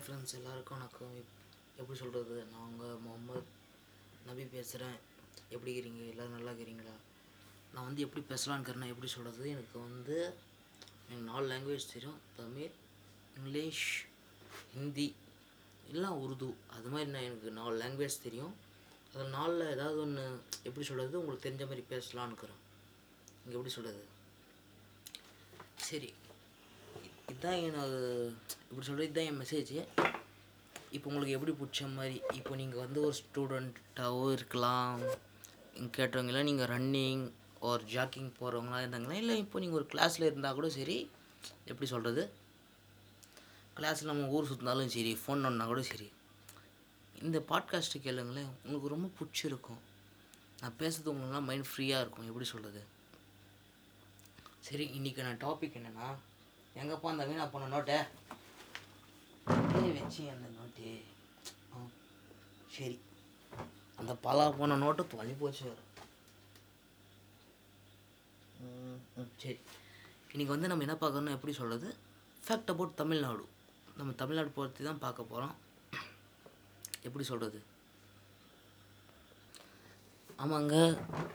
Hi friends எல்லாருக்கும் வணக்கம். எப்படி சொல்கிறது நான் உங்கள் முகமது நபி பேசுகிறேன் எப்படி இருக்கிறீங்க எல்லோரும் நல்லா இருக்கிறீங்களா நான் வந்து எப்படி பேசலான்னு இருக்கிறேன்னா எப்படி சொல்கிறது எனக்கு வந்து எனக்கு நாலு லாங்குவேஜ் தெரியும். தமிழ் இங்கிலீஷ் ஹிந்தி எல்லாம் உருது. அது மாதிரி நான் எனக்கு நாலு லாங்குவேஜ் தெரியும். அதில் நாலில் ஏதாவது ஒன்று எப்படி சொல்கிறது உங்களுக்கு தெரிஞ்ச மாதிரி பேசலான்னு இருக்கிறேன். இங்கே எப்படி சொல்கிறது சரி. இதுதான் என்னோட எனக்கு இப்படி சொல்கிறது இதுதான் என் மெசேஜ் இப்போ உங்களுக்கு எப்படி பிடிச்ச மாதிரி இப்போ நீங்கள் வந்து ஒரு ஸ்டூடெண்ட்டாகவும் இருக்கலாம் இங்க கேட்டவங்களாம் நீங்கள் ரன்னிங் ஒரு ஜாக்கிங் போகிறவங்களா இருந்தாங்களா இல்லை இப்போ நீங்கள் ஒரு கிளாஸில் இருந்தால் கூட சரி எப்படி சொல்கிறது கிளாஸில் நம்ம ஊர் சுற்றினாலும் சரி ஃபோன் பண்ணால் கூட சரி. இந்த பாட்காஸ்ட்டு கேளுங்களேன் உங்களுக்கு ரொம்ப பிடிச்சிருக்கும். நான் பேசுறது உங்களுக்குலாம் மைண்ட் ஃப்ரீயாக இருக்கும் எப்படி சொல்கிறது சரி இன்றைக்கி நான் டாபிக் என்னென்னா எங்கப்பா அந்த வீணா போன நோட்டை? வச்சு அந்த நோட்டு. சரி. அந்த பலா போன நோட்டு தொலை போச்சு வேறு. சரி. இன்றைக்கி வந்து நம்ம என்ன பார்க்கறோம்னா எப்படி சொல்கிறது ஃபேக்ட் அபவுட் தமிழ்நாடு நம்ம தமிழ்நாடு பற்றி தான் பார்க்க போகிறோம் எப்படி சொல்கிறது ஆமாங்க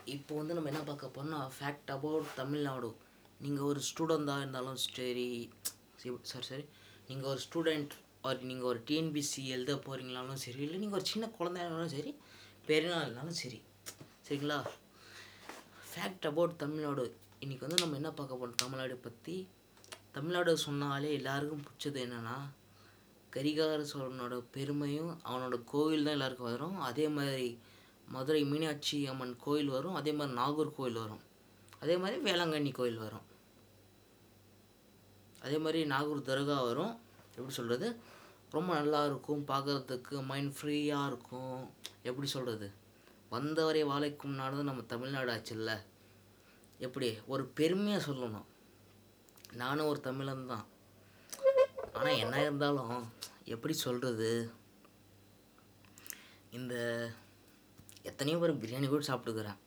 இப்போ வந்து நம்ம என்ன பார்க்க போறோம்னா ஃபேக்ட் அபவுட் தமிழ்நாடு நீங்கள் ஒரு ஸ்டூடெண்ட்டாக இருந்தாலும் சரி சாரி சரி நீங்கள் ஒரு ஸ்டூடெண்ட் ஒரு நீங்கள் ஒரு டிஎன்பிசி எழுத போகிறீங்களாலும் சரி இல்லை நீங்கள் ஒரு சின்ன குழந்தையா இருந்தாலும் சரி பெரியனா இருந்தாலும் சரி சரிங்களா? Fact about Tamil Nadu. இன்றைக்கி வந்து நம்ம என்ன பார்க்க போகிறோம் தமிழ்நாடு பற்றி தமிழ்நாடு சொன்னாலே எல்லாருக்கும் பிடிச்சது என்னென்னா கரிகார சோழனோட பெருமையும் அவனோட கோவில் தான் எல்லாருக்கும் வரும். அதே மாதிரி மதுரை மீனாட்சி அம்மன் கோயில் வரும். அதே மாதிரி நாகூர் கோயில் வரும். அதே மாதிரி வேளாங்கண்ணி கோயில் வரும். அதே மாதிரி நாகூர் தர்கா வரும். எப்படி சொல்கிறது ரொம்ப நல்லா இருக்கும். பார்க்குறதுக்கு மைண்ட் ஃப்ரீயாக இருக்கும். எப்படி சொல்கிறது வந்தவரை வாழைக்கும் நாடு நம்ம தமிழ்நாடு ஆச்சுல்ல. எப்படி? ஒரு பெருமையாக சொல்லணும். நானும் ஒரு தமிழன் தான். ஆனால் என்ன இருந்தாலும் எப்படி சொல்கிறது இந்த எத்தனையோ பேர் பிரியாணி கூட சாப்பிட்டுக்கிறேன்.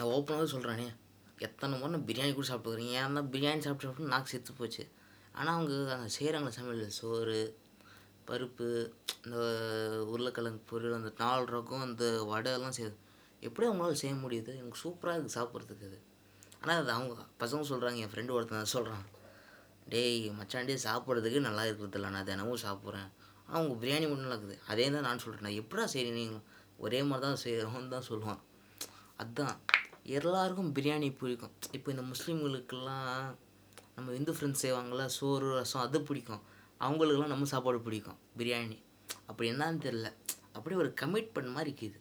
நான் ஓப்பனாகவே சொல்கிறேனே எத்தனை முறை நான் பிரியாணி கூட சாப்பிட்டுக்கிறேன் ஏன் தான் பிரியாணி சாப்பிட்டு சாப்பிட்டு நாக்கு செத்து போச்சு. ஆனால் அவங்க அங்கே செய்கிறாங்களே சமையல் சோறு பருப்பு இந்த உருளைக்கிழங்கு பொருள் அந்த நாலு ரகம் அந்த வடை எல்லாம் செய்யுது எப்படி அவங்களால செய்ய முடியுது? எனக்கு சூப்பராக இருக்குது சாப்பிட்றதுக்கு அது. ஆனால் அது அவங்க பசங்க சொல்கிறாங்க என் ஃப்ரெண்டு ஒருத்தன் சொல்கிறான் டேய் மச்சாண்டே சாப்பிட்றதுக்கு நல்லா இருக்கிறதில்ல. நான் தினமும் சாப்பிட்றேன். ஆனால் அவங்க பிரியாணி மட்டும் நல்லா இருக்குது. அதே தான் நான் சொல்கிறேன் நான் எப்படா செய்கிறீங்க நீங்களும்? ஒரே மாதிரி தான் செய்கிறோம்னு தான் சொல்லுவான். அதுதான் எல்லாருக்கும் பிரியாணி பிடிக்கும். இப்போ இந்த முஸ்லீம்களுக்கெல்லாம் நம்ம இந்து ஃப்ரெண்ட்ஸ் செய்வாங்கள்ல சோறு ரசம் அது பிடிக்கும். அவங்களுக்கெல்லாம் நம்ம சாப்பாடு பிடிக்கும் பிரியாணி. அப்படி என்னன்னு தெரில அப்படியே ஒரு கமிட்மெண்ட் மாதிரி இருக்குது.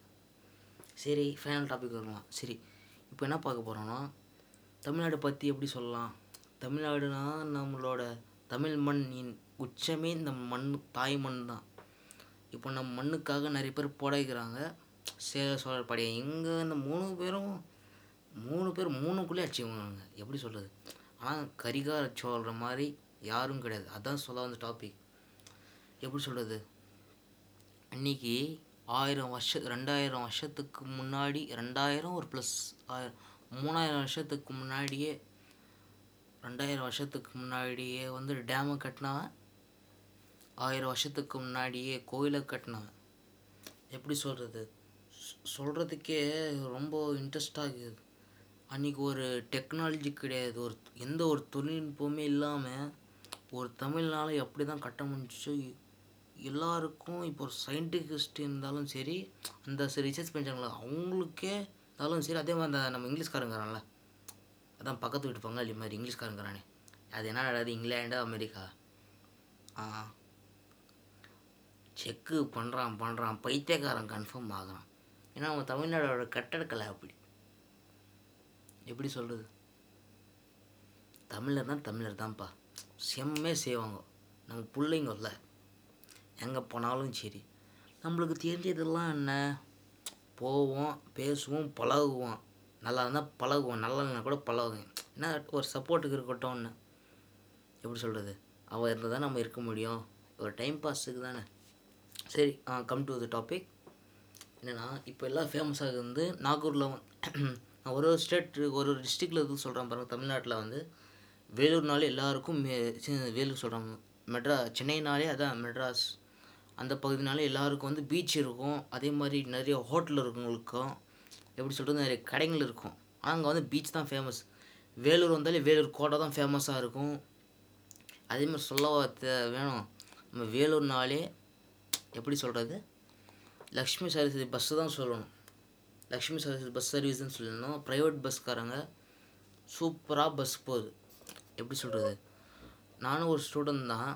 சரி ஃபைனல் டாபிக் வரலாம் சரி இப்போ என்ன பார்க்க போகிறோன்னா தமிழ்நாடு பற்றி எப்படி சொல்லலாம்? தமிழ்நாடுனா நம்மளோட தமிழ் மண்ணின் உச்சமே இந்த மண் தாய் மண் தான். இப்போ நம்ம மண்ணுக்காக நிறைய பேர் புடைக்கிறாங்க சேர சோழர் படைய. இங்கே இந்த மூணு பேரும் மூணு பேர் மூணுக்குள்ளே அடிச்சுக்குவாங்க எப்படி சொல்கிறது ஆனால் கரிகார சோழர் மாதிரி யாரும் கிடையாது. அதான் சொல்ல வந்த டாபிக் எப்படி சொல்கிறது அன்றைக்கி ஆயிரம் வருஷ ரெண்டாயிரம் வருஷத்துக்கு முன்னாடி ரெண்டாயிரம் ஒரு ப்ளஸ் ஆயிரம் மூணாயிரம் வருஷத்துக்கு முன்னாடியே ரெண்டாயிரம் வருஷத்துக்கு முன்னாடியே வந்து டேமை கட்டினவன். ஆயிரம் வருஷத்துக்கு முன்னாடியே கோயிலை கட்டினவன். எப்படி சொல்கிறது சொல்கிறதுக்கே ரொம்ப இன்ட்ரெஸ்டாக இருக்குது அன்றைக்கி ஒரு டெக்னாலஜி கிடையாது. ஒரு எந்த ஒரு தொழில்நுட்பமே இல்லாமல் ஒரு தமிழ்னால எப்படி தான் கட்ட முடிஞ்சிச்சோ எல்லாருக்கும் இப்போ ஒரு சயின்டிஃபிஸ்ட் இருந்தாலும் சரி அந்த ரிசர்ச் பண்ணுறாங்களா அவங்களுக்கே இருந்தாலும் சரி அதே மாதிரி அந்த நம்ம இங்கிலீஷ்காரங்கிறான்ல. அதான் பக்கத்து வீட்டு பங்காளி மாதிரி இங்கிலீஷ்காரங்கிறானே. அது என்ன நடக்குது? England America? ஆ. செக்கு பண்ணுறான் பண்ணுறான் பைத்தியக்காரன் கன்ஃபார்ம் ஆகிறான். ஏன்னா அவன் தமிழ்நாடோட கட்டடக்கலை அப்படி. எப்படி சொல்கிறது தமிழர்னா தமிழர் தான்ப்பா. செம்மே செய்வாங்க. நம்ம பிள்ளைங்க இல்லை எங்கே போனாலும் சரி. நம்மளுக்கு தெரிஞ்சதெல்லாம் என்ன? போவோம் பேசுவோம் பழகுவோம். நல்லா இருந்தால் பழகுவோம். நல்லா இல்லைனா கூட பழகுவோம் என்ன ஒரு சப்போர்ட்டுக்கு இருக்கட்டும்னு எப்படி சொல்கிறது அவள் இருந்தால் தான் நம்ம இருக்க முடியும். ஒரு டைம் பாஸுக்கு தானே. சரி கம் டு த டாபிக் என்னென்னா இப்போ எல்லாம் ஃபேமஸாக இருந்து நாகூரில் நான் ஒரு ஒரு ஸ்டேட் ஒரு ஒரு டிஸ்ட்ரிக்டில் இருந்து சொல்கிறேன் பாருங்கள் தமிழ்நாட்டில் வந்து வேலூர்னாலே எல்லாருக்கும் மே வேலூர் சொல்கிறாங்க மெட்ரா சென்னைனாலே அதான் மெட்ராஸ். அந்த பகுதினாலே எல்லாருக்கும் வந்து பீச் இருக்கும். அதே மாதிரி நிறைய ஹோட்டல் இருக்குங்களுக்கும். எப்படி சொல்கிறது நிறைய கடைகள் இருக்கும். ஆனால் அங்கே வந்து பீச் தான் ஃபேமஸ் வேலூர் வந்தாலே வேலூர் கோட்டை தான் ஃபேமஸாக இருக்கும். அதே மாதிரி சொல்லவா வேணும். நம்ம வேலூர்னாலே எப்படி சொல்கிறது லக்ஷ்மி சரஸ்வதி பஸ்ஸு தான் சொல்லணும். லக்ஷ்மி சர்வீஸ் பஸ் சர்வீஸ்னு சொல்லணும் ப்ரைவேட் பஸ்காரங்க சூப்பராக பஸ் போகுது. எப்படி சொல்கிறது நானும் ஒரு ஸ்டூடெண்ட் தான்.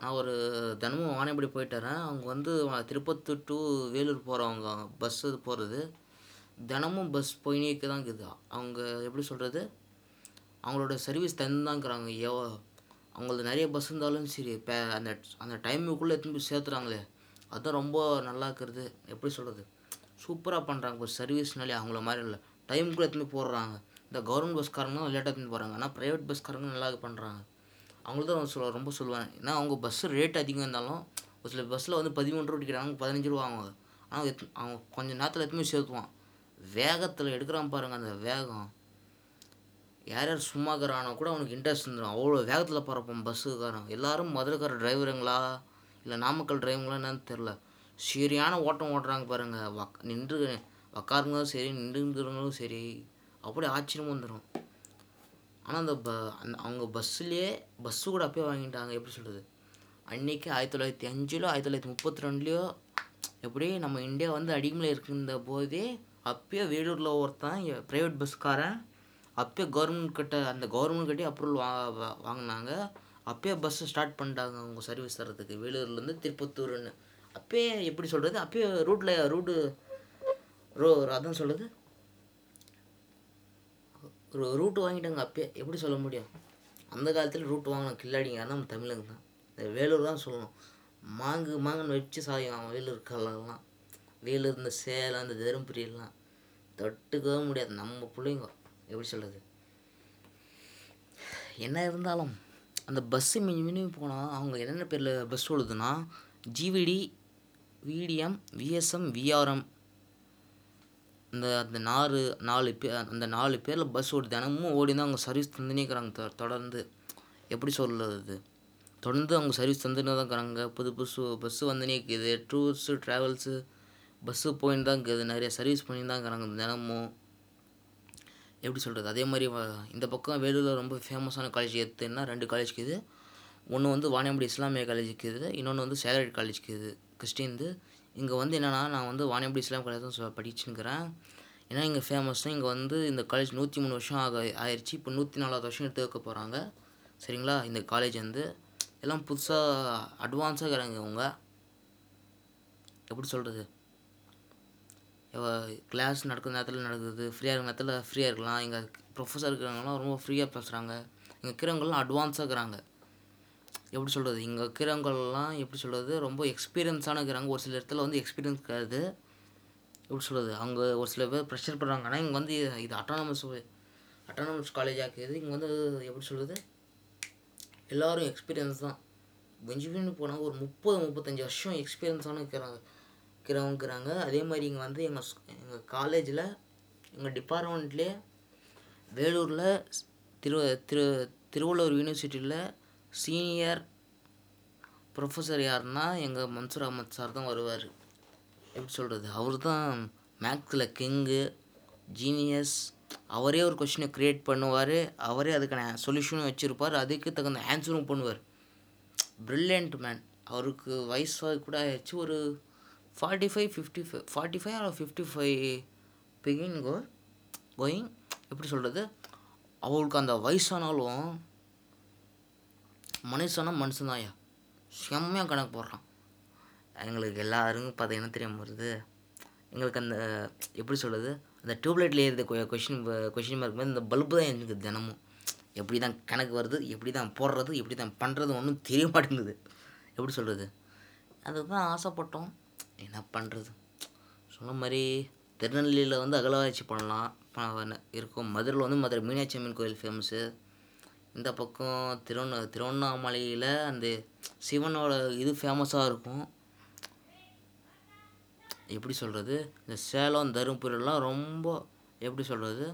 நான் ஒரு தினமும் வாணியம்படி போயிட்டுறேன் அவங்க வந்து திருப்பத்தூர் டு வேலூர் போகிறவங்க பஸ்ஸு போகிறது தினமும் பஸ் போயினே தான் இருக்குது. அவங்க எப்படி சொல்கிறது அவங்களோட சர்வீஸ் தந்துதாங்கிறாங்க. எவ்வளோ அவங்களது நிறைய பஸ் இருந்தாலும் சரி இப்போ அந்த அந்த டைமுக்குள்ளே எடுத்துன்னு போய் சேர்த்துறாங்களே. அதுதான் ரொம்ப நல்லா இருக்கிறது. எப்படி சொல்கிறது சூப்பராக பண்ணுறாங்க ஒரு சர்வீஸ்னாலே அவங்கள மாதிரி இல்லை. டைமுக்குள்ளே எடுத்துன்னு போடுறாங்க. இந்த கவர்மெண்ட் பஸ்காரங்க லேட்டாக எடுத்துன்னு போகிறாங்க ஆனால் ப்ரைவேட் பஸ்காரங்க நல்லா பண்ணுறாங்க அவங்கள தான் சொல்ல ரொம்ப சொல்லுவேன். ஏன்னா அவங்க பஸ்ஸு ரேட் அதிகம் இருந்தாலும் ஒரு சில பஸ்ஸில் வந்து பதிமூணு ரூபா டிக்கெட் பதினஞ்சு ரூபா வாங்குவாங்க. ஆனால் எத் அவங்க கொஞ்சம் நேரத்தில் எடுத்துன்னு சேர்த்துவான். வேகத்தில் எடுக்கிறான் பாருங்கள் அந்த வேகம். யார் யார் சும்மா இருக்கிறானோ கூட அவனுக்கு இன்ட்ரெஸ்ட் வந்துடும் அவ்வளோ வேகத்தில் பறப்போம் பஸ்ஸுக்காரன் எல்லோரும் மதுரைக்கார டிரைவருங்களா இல்லை நாமக்கல் டிரைவருங்களா என்னன்னு தெரில சரியான ஓட்டம் ஓட்டுறாங்க பாருங்கள் வக் நின்று உக்காருங்களும் சரி நின்றுங்கிறவங்களும் சரி அப்படியே ஆச்சரியமாக வந்துடும் ஆனால் அந்த ப அந்த அவங்க பஸ்ஸுலேயே பஸ்ஸு கூட அப்பயே வாங்கிட்டாங்க. எப்படி சொல்கிறது அன்றைக்கி ஆயிரத்தி தொள்ளாயிரத்தி அஞ்சிலோ ஆயிரத்தி தொள்ளாயிரத்தி முப்பத்தி ரெண்டுலையோ எப்படி நம்ம இந்தியா வந்து அடிமையில் இருக்கின்ற போதே அப்பயே வேலூரில் ஒருத்தன் ப்ரைவேட் பஸ்காரன் அப்பயே கவர்மெண்ட் கிட்ட அந்த கவர்மெண்ட் கிட்டே அப்ரூவல் வா வாங்கினாங்க. அப்பயே பஸ்ஸு ஸ்டார்ட் பண்ணிட்டாங்க அவங்க சர்வீஸ் தரத்துக்கு வேலூர்லேருந்து திருப்பத்தூர்னு அப்பயே எப்படி சொல்கிறது அப்பயே ரூட்டில் ரூட்டு ரோ அதான் சொல்கிறது ரூட்டு வாங்கிட்டாங்க அப்பயே எப்படி சொல்ல முடியும்? அந்த காலத்தில் ரூட் வாங்கின கில்லாடிங்க நம்ம தமிழங்க தான். இந்த வேலூர் தான் சொல்லணும். மாங்கு மாங்குன்னு வச்சு சாயும் அவன் வேலூர் கலர்லாம் வேலூர் இந்த சேலம் இந்த தருமபுரியெல்லாம் தொட்டுக்கவே முடியாது. நம்ம பிள்ளைங்க எப்படி சொல்கிறது என்ன இருந்தாலும் அந்த பஸ்ஸு மினி மினி போனால் அவங்க என்னென்ன பேரில் பஸ் ஓடுதுன்னா ஜிவிடி விடிஎம் விஎஸ்எம் விஆர்எம் இந்த அந்த நாலு நாலு பேர் அந்த நாலு பேரில் பஸ் ஓடி தினமும் ஓடி தான் அவங்க சர்வீஸ் தந்துனே இருக்கிறாங்க தொடர்ந்து. எப்படி சொல்கிறது தொடர்ந்து அவங்க சர்வீஸ் தந்துன்னு தான் இருக்கிறாங்க. புது புதுசு பஸ்ஸு வந்துனே இருக்குது. டூர்ஸு ட்ராவல்ஸு பஸ்ஸு போயின்னு தான் இருக்குது. நிறைய சர்வீஸ் பண்ணி தான் இருக்கிறாங்க தினமும். எப்படி சொல்கிறது அதே மாதிரி இந்த பக்கம் வேலூரில் ரொம்ப ஃபேமஸான காலேஜ் எடுத்துன்னா ரெண்டு காலேஜ் இருக்குது ஒன்று வந்து வாணியம்பாடி இஸ்லாமிய காலேஜ் இருக்குது இன்னொன்று வந்து சேக்ரட் காலேஜ் இருக்குது கிறிஸ்டின்து இங்கே வந்து என்னென்னா நான் வந்து வாணியம்பாடி இஸ்லாம் காலேஜ் தான் சொ- படிச்சுன்னுக்கிறேன். ஏன்னா இங்கே ஃபேமஸ்னால் இங்கே வந்து இந்த காலேஜ் நூற்றி மூணு வருஷம் ஆக ஆயிடுச்சு இப்போ நூற்றி நாலாவது வருஷம் எடுத்து வைக்க போகிறாங்க சரிங்களா? இந்த காலேஜ் வந்து எல்லாம் புதுசாக அட்வான்ஸாக இருக்கிறாங்க இவங்க. எப்படி சொல்கிறது கிளாஸ் நடக்கிற நேரத்தில் நடக்குது. ஃப்ரீயாக இருக்கிற நேரத்தில் ஃப்ரீயாக இருக்கலாம். இங்கே ப்ரொஃபஸர் இருக்கிறவங்களாம் ரொம்ப ஃப்ரீயாக பேசுகிறாங்க இங்கே இருக்கிறவங்களாம் அட்வான்ஸாக இருக்கிறாங்க. எப்படி சொல்கிறது இங்கே இருக்கிறவங்கலாம் எப்படி சொல்கிறது ரொம்ப எக்ஸ்பீரியன்ஸான இருக்கிறாங்க. ஒரு சில இடத்துல வந்து எக்ஸ்பீரியன்ஸ் இருக்காது. எப்படி சொல்கிறது அவங்க ஒரு சில பேர் ப்ரெஷர் பண்ணுறாங்க ஆனால் இங்கே வந்து இது அட்டானமஸ் அட்டானமஸ் காலேஜாக இருக்குது இங்கே வந்து எப்படி சொல்கிறது எல்லோரும் எக்ஸ்பீரியன்ஸ் தான். பெஞ்சுமின்னு போனால் ஒரு முப்பது முப்பத்தஞ்சு வருஷம் எக்ஸ்பீரியன்ஸான இருக்கிறாங்க இருக்கிறவங்கிறாங்க. அதே மாதிரி இங்கே வந்து எங்கள் எங்கள் காலேஜில் எங்கள் டிபார்ட்மெண்ட்லேயே வேலூரில் திரு திரு திருவள்ளூர் யூனிவர்சிட்டியில் சீனியர் ப்ரொஃபஸர் யாருன்னா எங்கள் மன்சூர் அகமத் சார் தான் வருவார். எப்படி சொல்கிறது அவர் தான் மேக்ஸில் கிங்கு ஜீனியஸ் அவரே ஒரு கொஷினை க்ரியேட் பண்ணுவார். அவரே அதுக்கான சொல்யூஷனும் வச்சுருப்பார். அதுக்கு தகுந்த ஆன்சரும் பண்ணுவார். ப்ரில்லியண்ட் மேன் அவருக்கு வயசாக கூட ஆயிடுச்சு. ஒரு forty five fifty five forty five or fifty five begin go going எப்படி சொல்கிறது அவருக்கு அந்த வயசானாலும் மனுஷனா மனுஷன்தான்யா செம்மையாக கணக்கு போடுறான். எங்களுக்கு எல்லாருக்கும் பார்த்தீங்கன்னா தெரியாமல் வருது? எங்களுக்கு அந்த எப்படி சொல்கிறது அந்த டியூப்லைட்டில் ஏறுது கொஷின் கொஷின் மார்க் மாதிரி இந்த பல்பு தான் எனக்கு தினமும். எப்படி தான் கணக்கு வருது? எப்படி தான் போடுறது? எப்படி தான் பண்ணுறது ஒன்றும் தெரிய மாட்டேங்குது. எப்படி சொல்கிறது அதுதான் ஆசைப்பட்டோம். என்ன பண்ணுறது சொன்ன மாதிரி திருநெல்வேலியில் வந்து அகலவாய்ச்சி பண்ணலாம். இருக்கும். மதுரையில் வந்து மதுரை மீனாட்சி அம்மன் கோயில் ஃபேமஸு இந்த பக்கம் திருவண்ண திருவண்ணாமலையில் அந்த சிவனோட இது ஃபேமஸாக இருக்கும். எப்படி சொல்கிறது இந்த சேலம் தருமபுரியெல்லாம் ரொம்ப எப்படி சொல்கிறது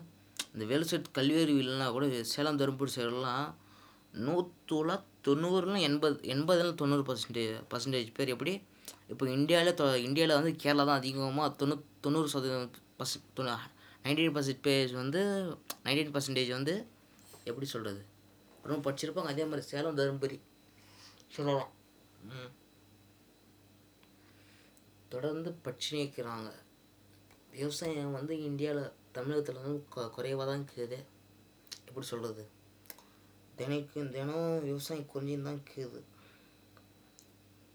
இந்த வேலுசெட் கல்வியறிவு இல்லைன்னா கூட சேலம் தருமபுரி சைடெல்லாம் நூற்றுல தொண்ணூறுலாம் எண்பது எண்பதுல தொண்ணூறு பர்சன்டேஜ் பர்சன்டேஜ் பேர் எப்படி? இப்போ இந்தியாவில் தொ இந்தியாவில் வந்து கேரளா தான் அதிகமாக தொண்ணூ தொண்ணூறு சதவீதம் பர்ஸ் தொண்ணூ நைன்டீன் பர்சன்டேஜ் வந்து நைன்டீன் பர்சன்டேஜ் வந்து எப்படி சொல்கிறது ரொம்ப படிச்சிருப்பாங்க. அதே மாதிரி சேலம் தருமபுரி சொல்லலாம். தொடர்ந்து படிச்சுனே இருக்கிறாங்க விவசாயம் வந்து இந்தியாவில் தமிழகத்தில் வந்து கொ குறைவாக தான் இருக்குது. எப்படி சொல்கிறது தினைக்கு தினம் விவசாயம் கொஞ்சம் தான் இருக்குது.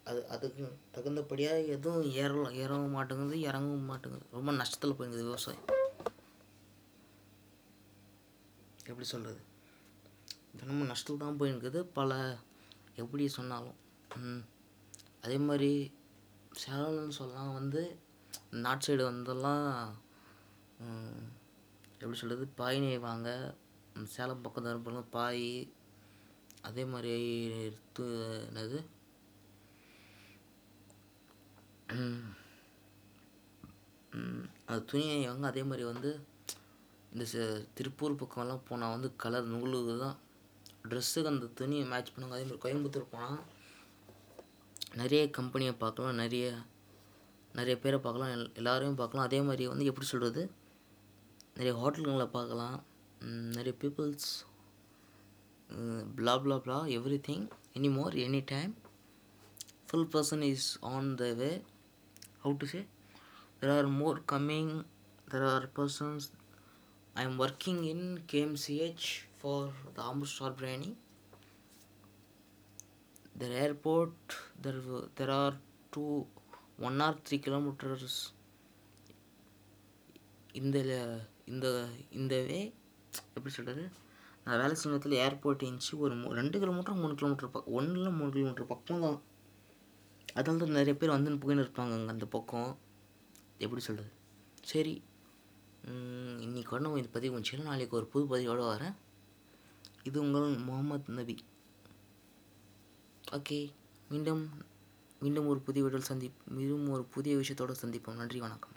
அது அதுக்கு தகுந்தபடியாக எதுவும் ஏறலாம் ஏறவும் மாட்டேங்குது இறங்கவும் மாட்டேங்குது. ரொம்ப நஷ்டத்தில் போயிடுது விவசாயம். எப்படி சொல்கிறது தினமும் நஷ்டத்தில் தான் போயிருக்குது பல எப்படி சொன்னாலும். அதே மாதிரி சேலம்னு சொல்லலாம் வந்து நாட் சைடு வந்தெல்லாம் எப்படி சொல்கிறது பாய் நெய்வாங்க சேலம் பக்கம் தருமபுரம் பாய். அதே மாதிரி து என்னது? அது துணி நெய்வாங்க அதே மாதிரி வந்து இந்த திருப்பூர் பக்கம்லாம் போனால் வந்து கலர் நூலு தான் ட்ரெஸ்ஸுக்கு அந்த துணியை மேட்ச் பண்ணுங்க. அதே மாதிரி கோயம்புத்தூர் போனால் நிறைய கம்பெனியை பார்க்கலாம் நிறைய நிறைய பேரை பார்க்கலாம் எல் எல்லாரையும் பார்க்கலாம். அதே மாதிரி வந்து எப்படி சொல்கிறது நிறைய ஹோட்டலுங்களை பார்க்கலாம். நிறைய peoples blah blah blah everything any more any time full person is on the way how to say there are more coming there are persons I am working in KMCH for the amritsar biryani. The airport there there are two one or three kilometers இந்த இந்த இந்த வே எப்படி சொல்கிறது நான் வேலை செய்யும் இடத்துல airport இருந்துச்சு. ஒரு ரெண்டு கிலோமீட்டர் மூணு கிலோமீட்டர் பக்கம் ஒன்றில் மூணு கிலோமீட்டர் பக்கம் தான். அதனால தான் நிறைய பேர் வந்து போயின்னு இருப்பாங்க அங்கே அந்த பக்கம். எப்படி சொல்கிறது சரி. உம், இன்னைக்கு நம்ம இந்த பதிவு கொஞ்சம் நாளைக்கு ஒரு புது பதிவோடு வரேன். இது உங்கள் முகமது நபி. ஓகே மீண்டும் மீண்டும் ஒரு புதிய வீடியோவில் சந்தி மீண்டும் ஒரு புதிய விஷயத்தோடு சந்திப்போம். நன்றி வணக்கம்.